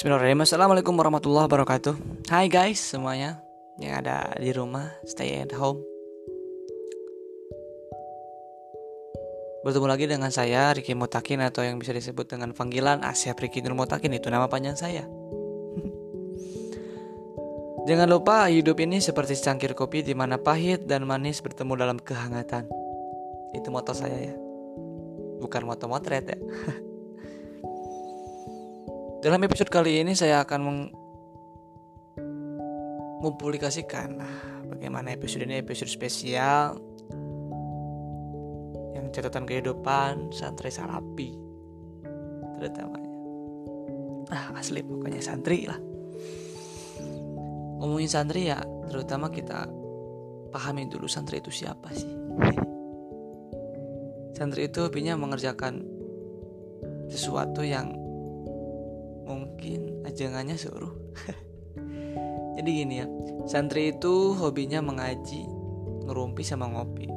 Bismillahirrahmanirrahim Assalamualaikum warahmatullahi wabarakatuh Hai guys semuanya Yang ada di rumah Stay at home Bertemu lagi dengan saya Riki Mutakin Atau yang bisa disebut dengan panggilan Asyaf Riki Nur Mutakin Itu nama panjang saya Jangan lupa hidup ini seperti secangkir kopi di mana pahit dan manis bertemu dalam kehangatan. Itu moto saya ya. Bukan moto motret ya. Dalam episode kali ini saya akan mempublikasikan bagaimana episode ini episode spesial yang catatan kehidupan santri salapi terutamanya. Ah asli pokoknya santri lah. Ngomongin santri ya terutama kita pahami dulu santri itu siapa sih. Santri itu hobinya mengerjakan sesuatu yang mungkin ajangannya suruh. Jadi gini ya santri itu hobinya mengaji ngerumpi sama ngopi.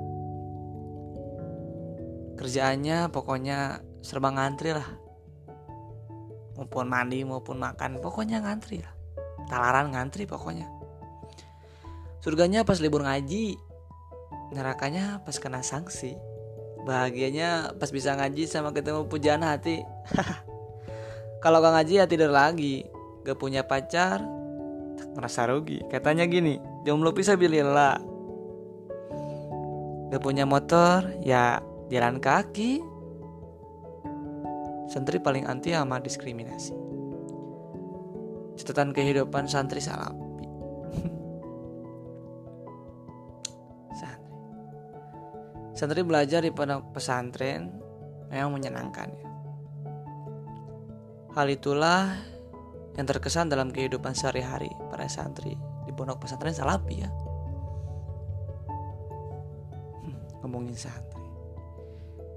Kerjaannya pokoknya serba ngantri lah. Maupun mandi maupun makan pokoknya ngantri lah. Talaran ngantri pokoknya. Surganya pas libur ngaji nerakanya pas kena sanksi. Bahagianya pas bisa ngaji sama ketemu pujaan hati Kalau gak ngaji ya tidur lagi. Gak punya pacar, merasa rugi. Katanya gini, jomblo bisa bilillah. Gak punya motor, ya jalan kaki. Santri paling anti sama diskriminasi. Catatan kehidupan santri salapi. santri. Santri belajar di pondok pesantren memang menyenangkan ya Hal itulah yang terkesan dalam kehidupan sehari-hari para santri di pondok pesantren Salapi ya. Hmm, ngomongin santri.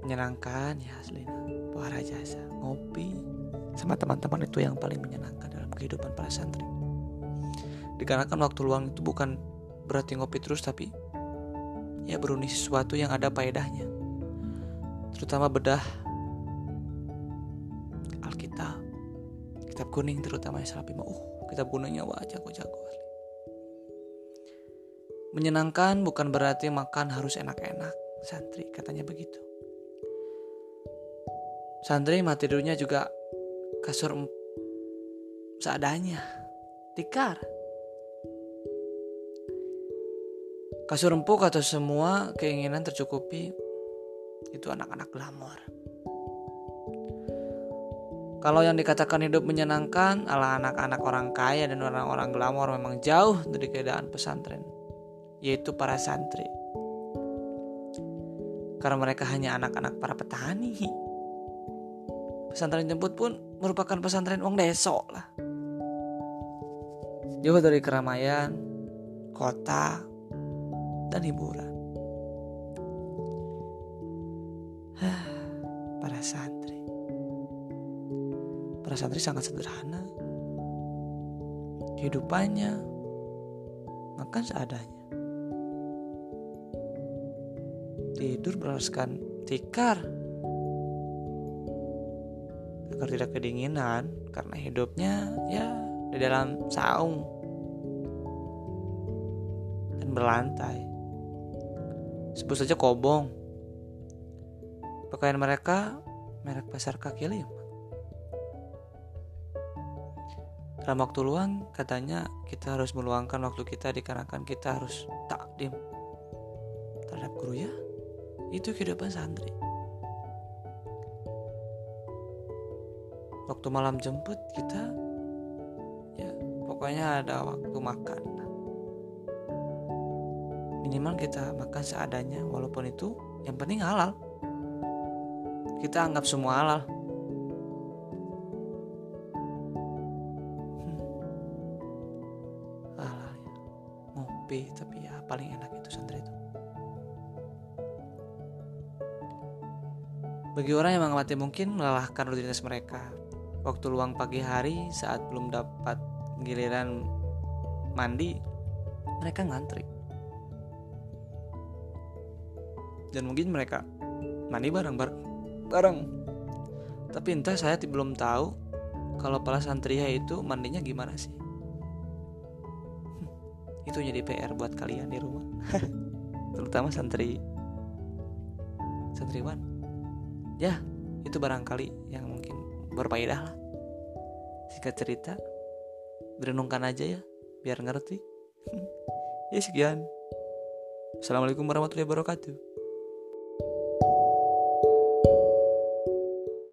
Menyenangkan ya aslinya. Para jasa, ngopi sama teman-teman itu yang paling menyenangkan dalam kehidupan para santri. Dikarenakan waktu luang itu bukan berarti ngopi terus tapi ya beruni sesuatu yang ada faedahnya. Terutama bedah Alkitab kitab kuning terutama yang Salapi uh kitab kuningnya wah jago-jago menyenangkan bukan berarti makan harus enak-enak santri katanya begitu. Santri mati tidurnya juga kasur seadanya tikar. Kasur empuk atau semua keinginan tercukupi itu anak-anak glamor kalau yang dikatakan hidup menyenangkan ala anak-anak orang kaya dan orang-orang glamor memang jauh dari keadaan pesantren, yaitu para santri. Karena mereka hanya anak-anak para petani. Pesantren jemput pun merupakan pesantren uang desok lah. Jauh dari keramaian, kota, dan hiburan. para santri para santri sangat sederhana. Kehidupannya makan seadanya. Tidur beralaskan tikar agar tidak kedinginan karena hidupnya ya di dalam saung dan berlantai. Sebut saja kobong. Pakaian mereka merek pasar kaki lima. Dalam waktu luang katanya kita harus meluangkan waktu kita dikarenakan kita harus takdim terhadap guru ya. Itu kehidupan santri. Waktu malam jemput kita ya pokoknya ada waktu makan. Minimal kita makan seadanya walaupun itu yang penting halal. Kita anggap semua halal ngopi tapi ya paling enak itu santri itu bagi orang yang mengamati mungkin melelahkan rutinitas mereka. Waktu luang pagi hari saat belum dapat giliran mandi mereka ngantri. Dan mungkin mereka mandi bareng bareng bareng. Tapi entah saya belum tahu kalau para santri itu mandinya gimana sih itu jadi PR buat kalian di rumah. Terutama santri. Santriwan. Ya itu barangkali yang mungkin berfaedah lah. Singkat cerita berenungkan aja ya biar ngerti. Ya sekian. Assalamualaikum warahmatullahi wabarakatuh